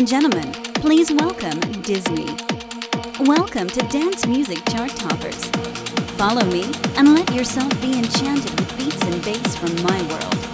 and gentlemen, please welcome DisME. Welcome to Dance Music Chart Toppers. Follow me and let yourself be enchanted with beats and bass from my world.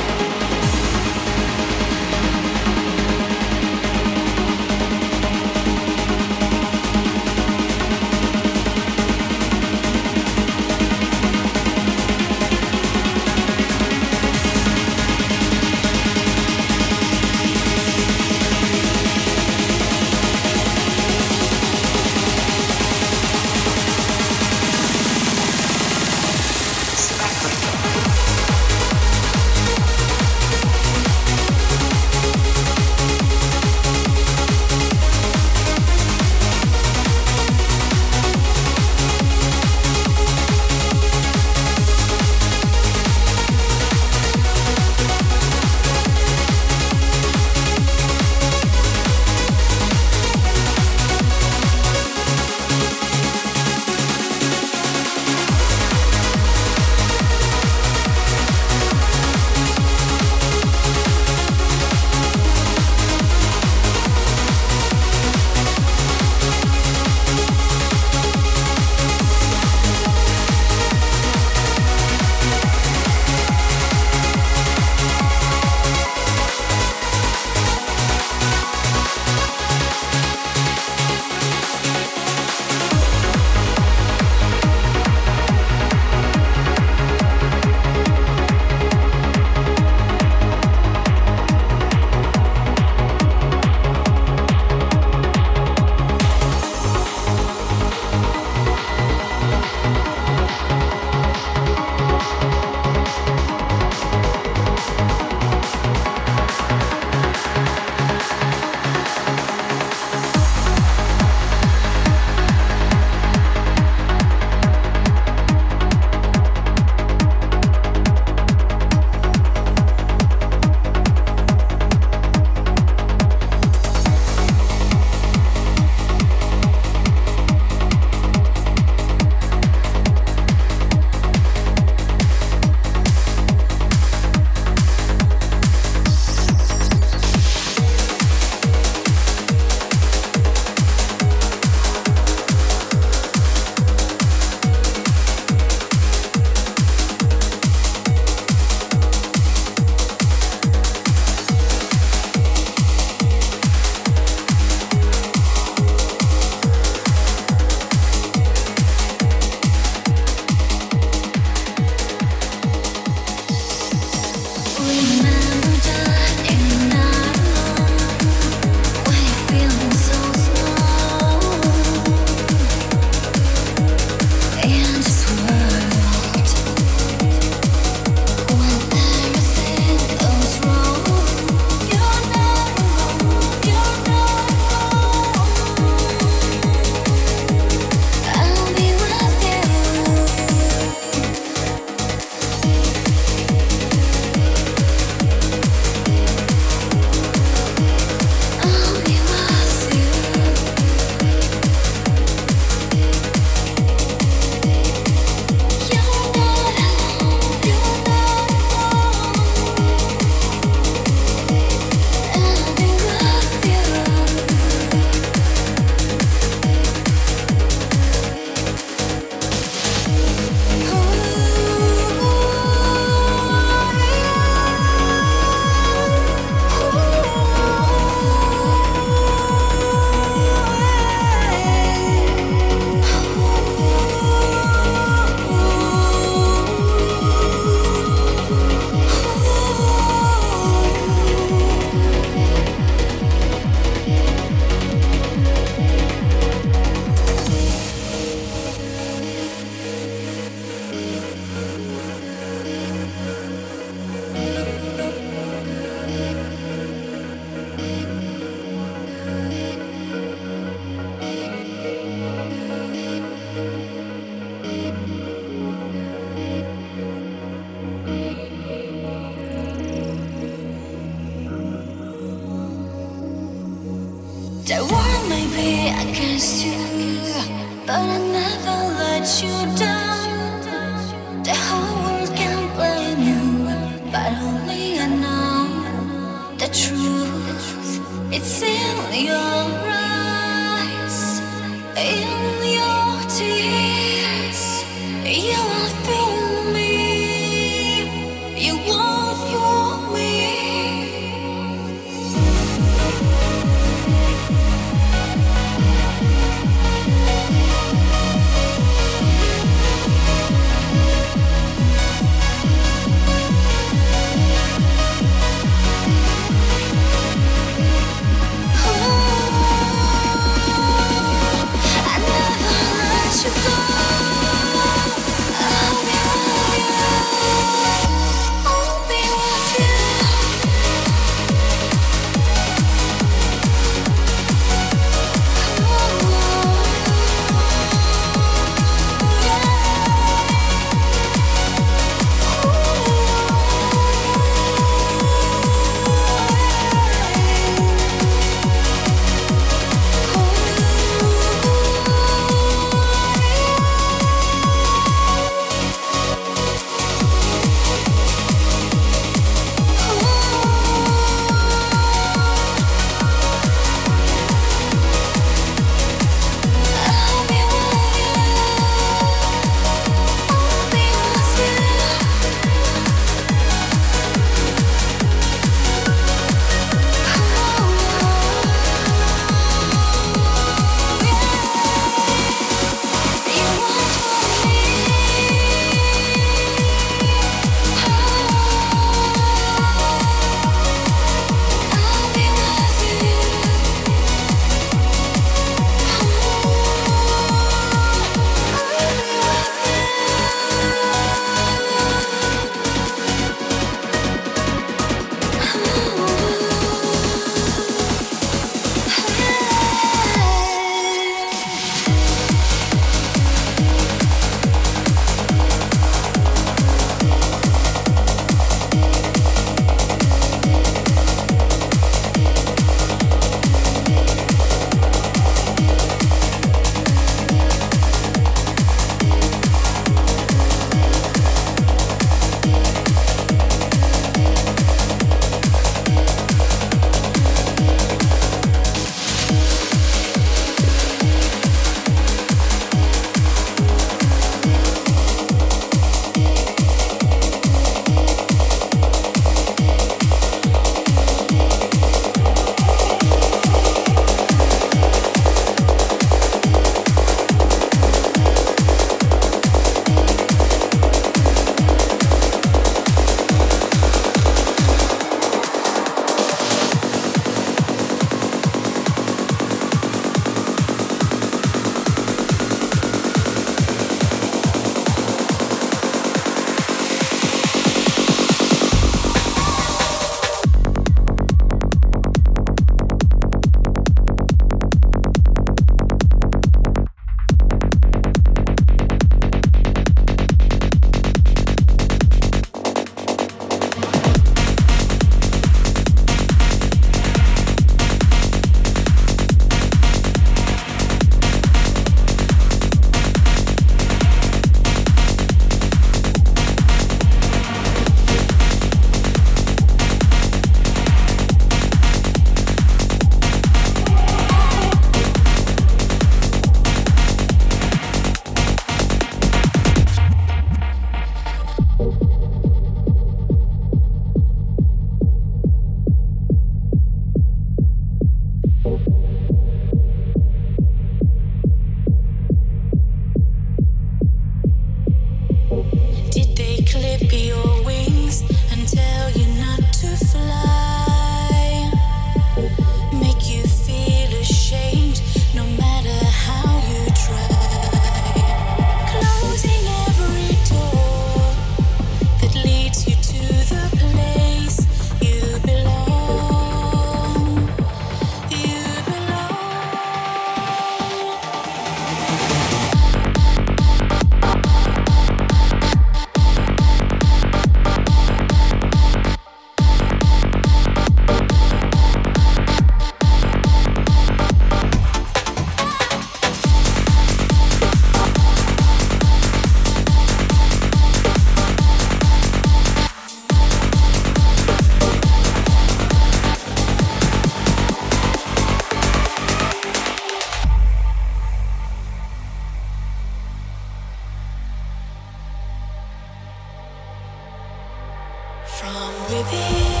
reveal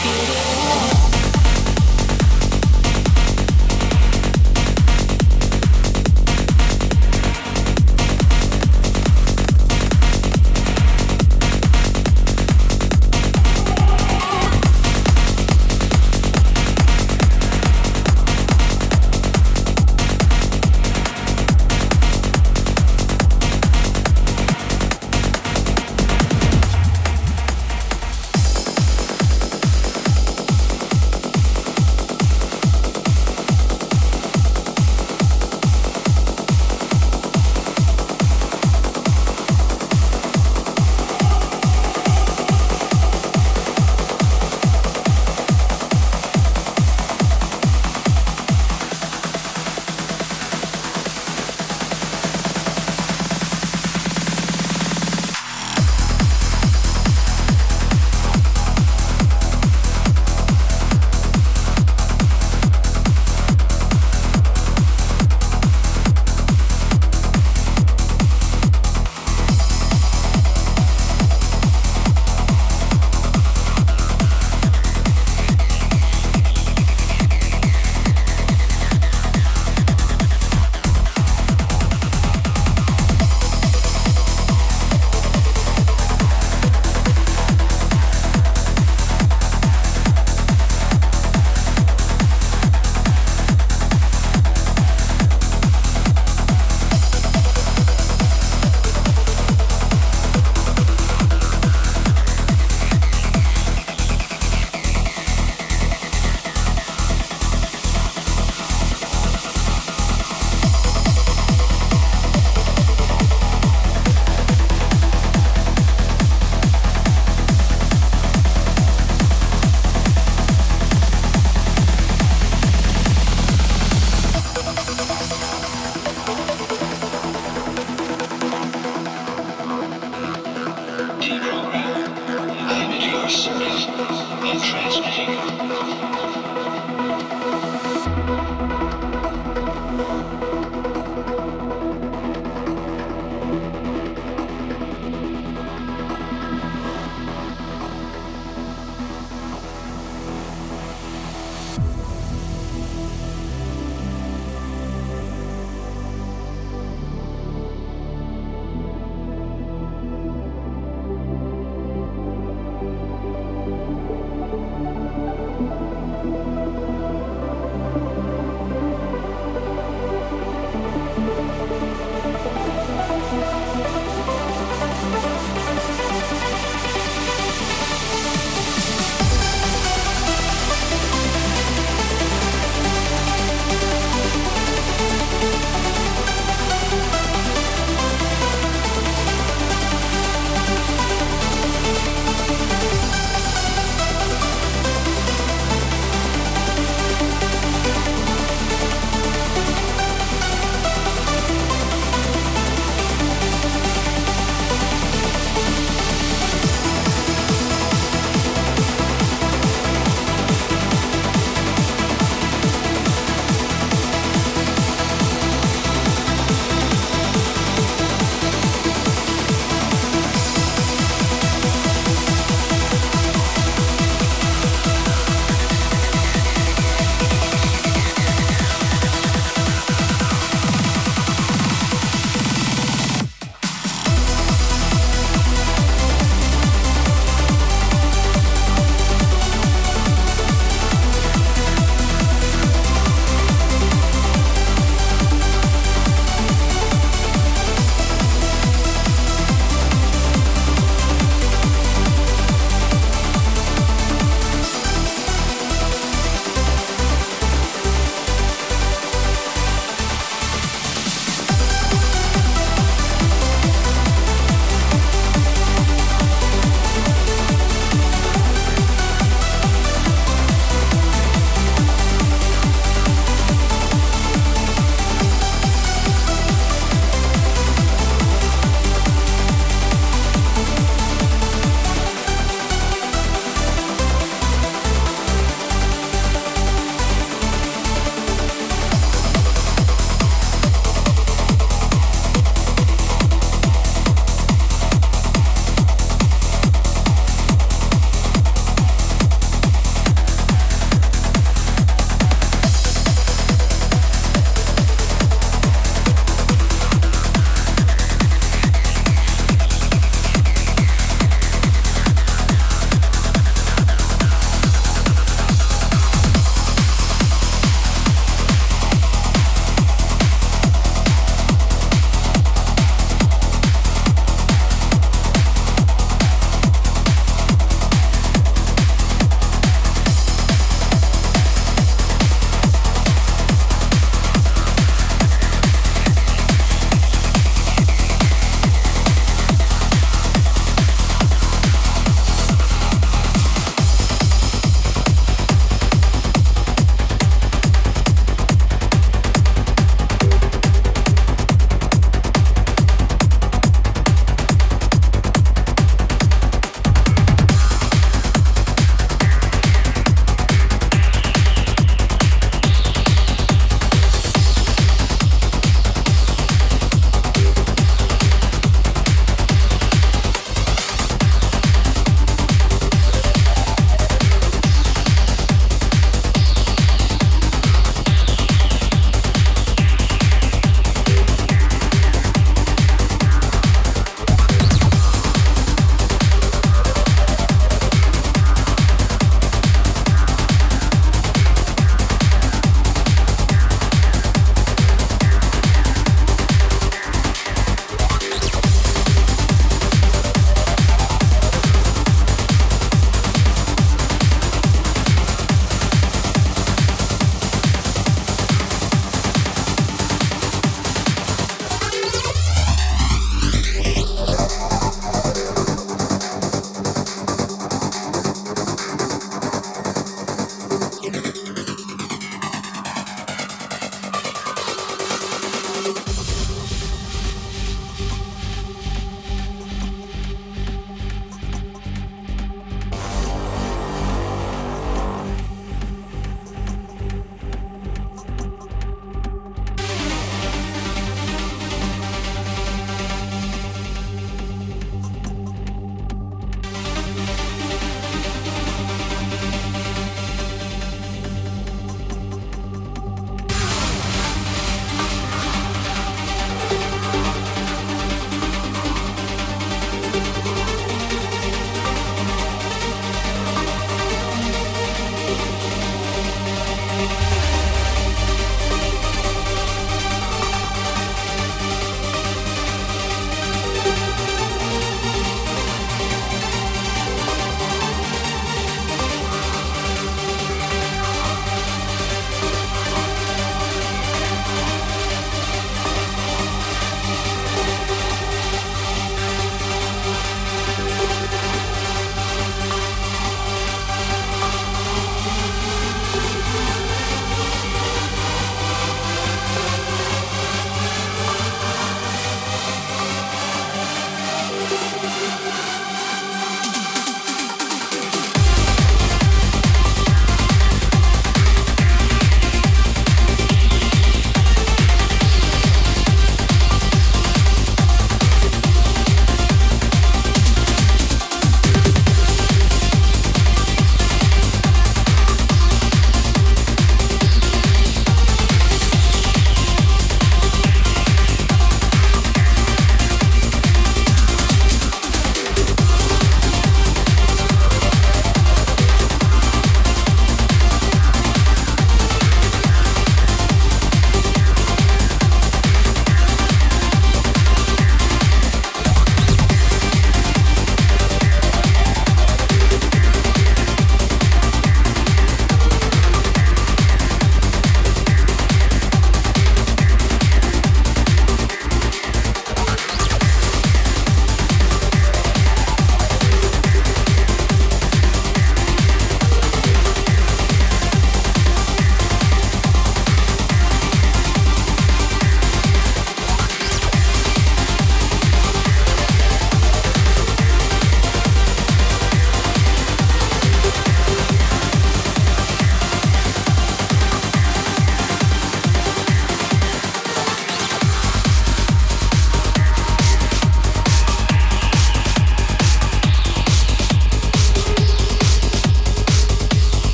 beating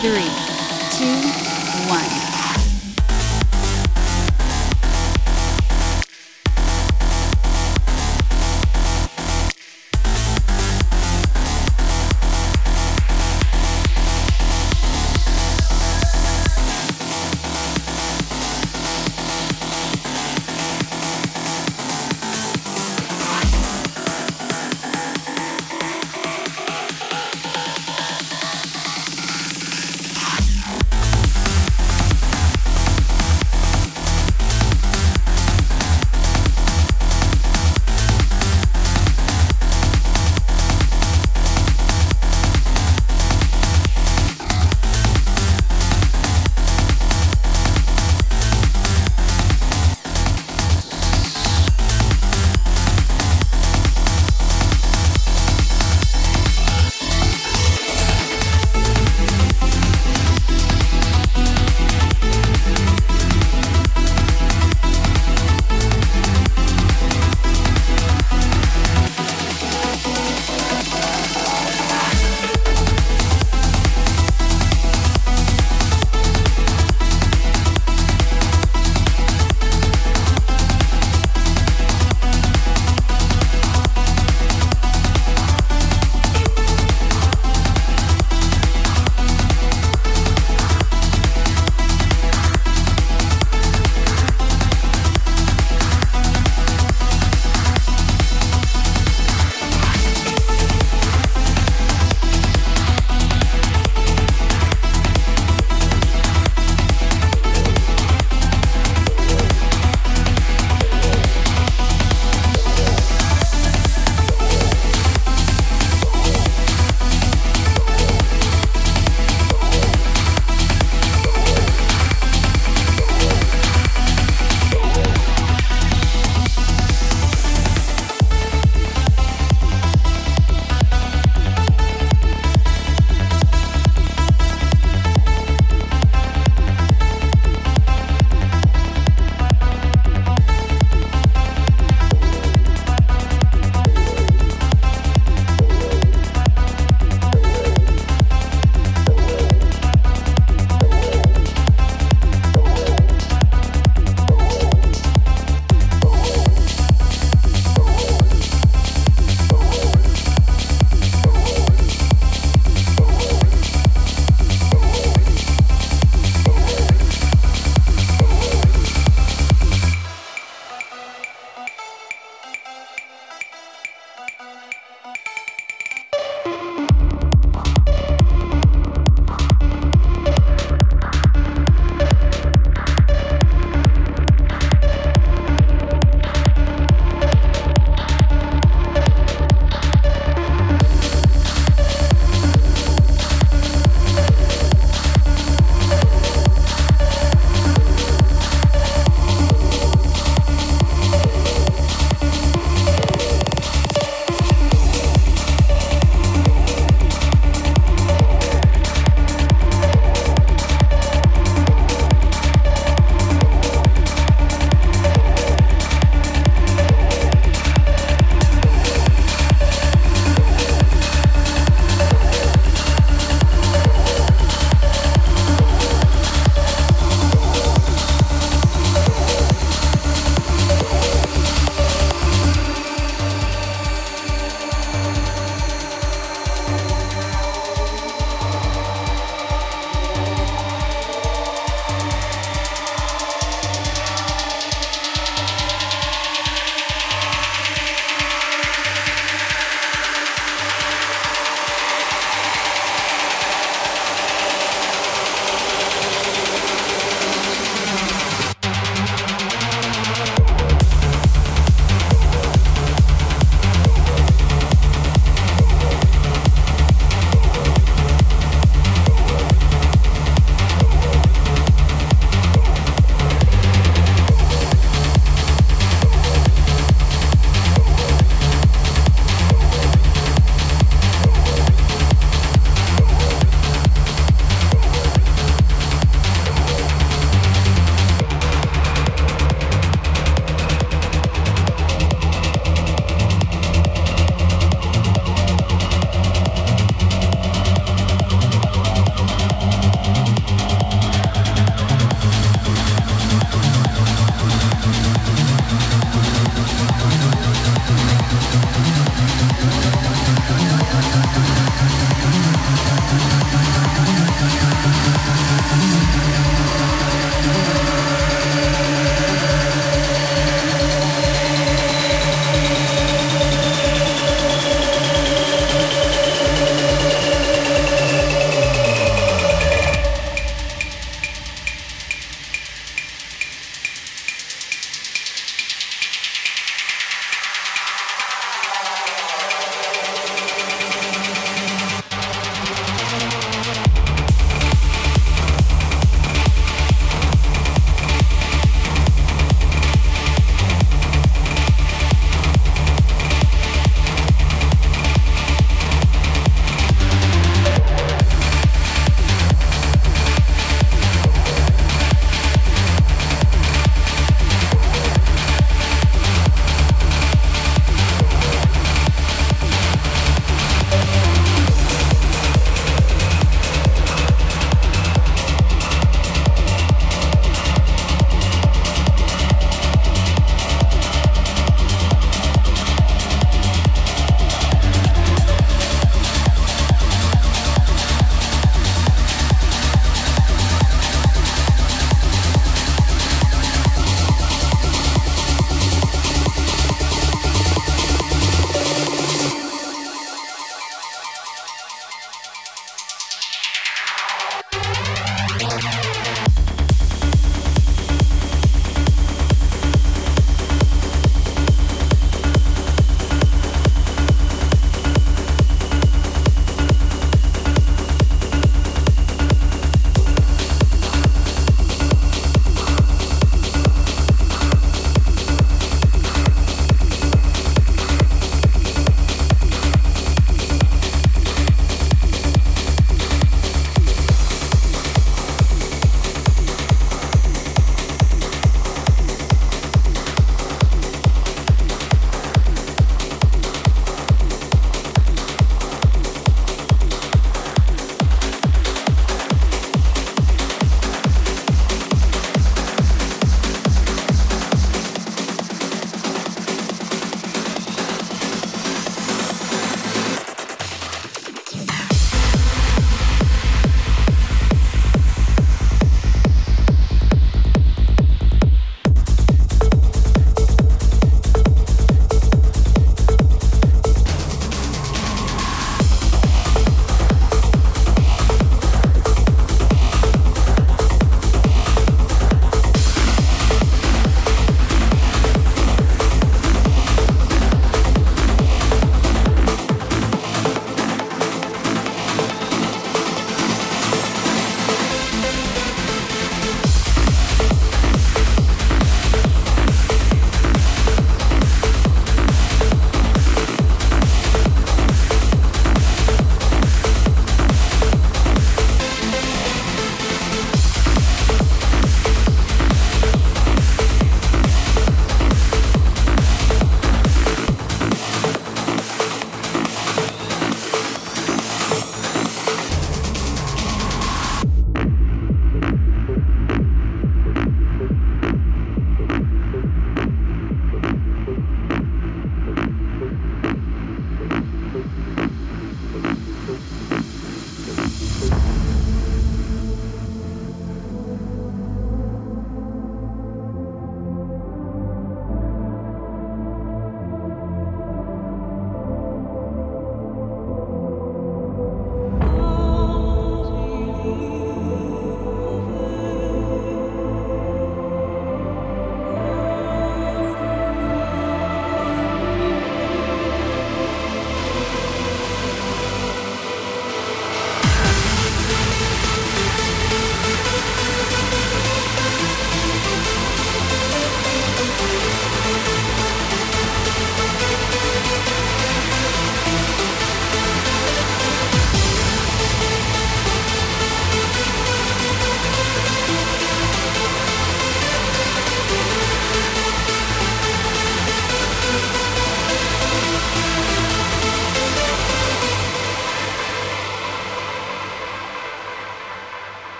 three, two, one.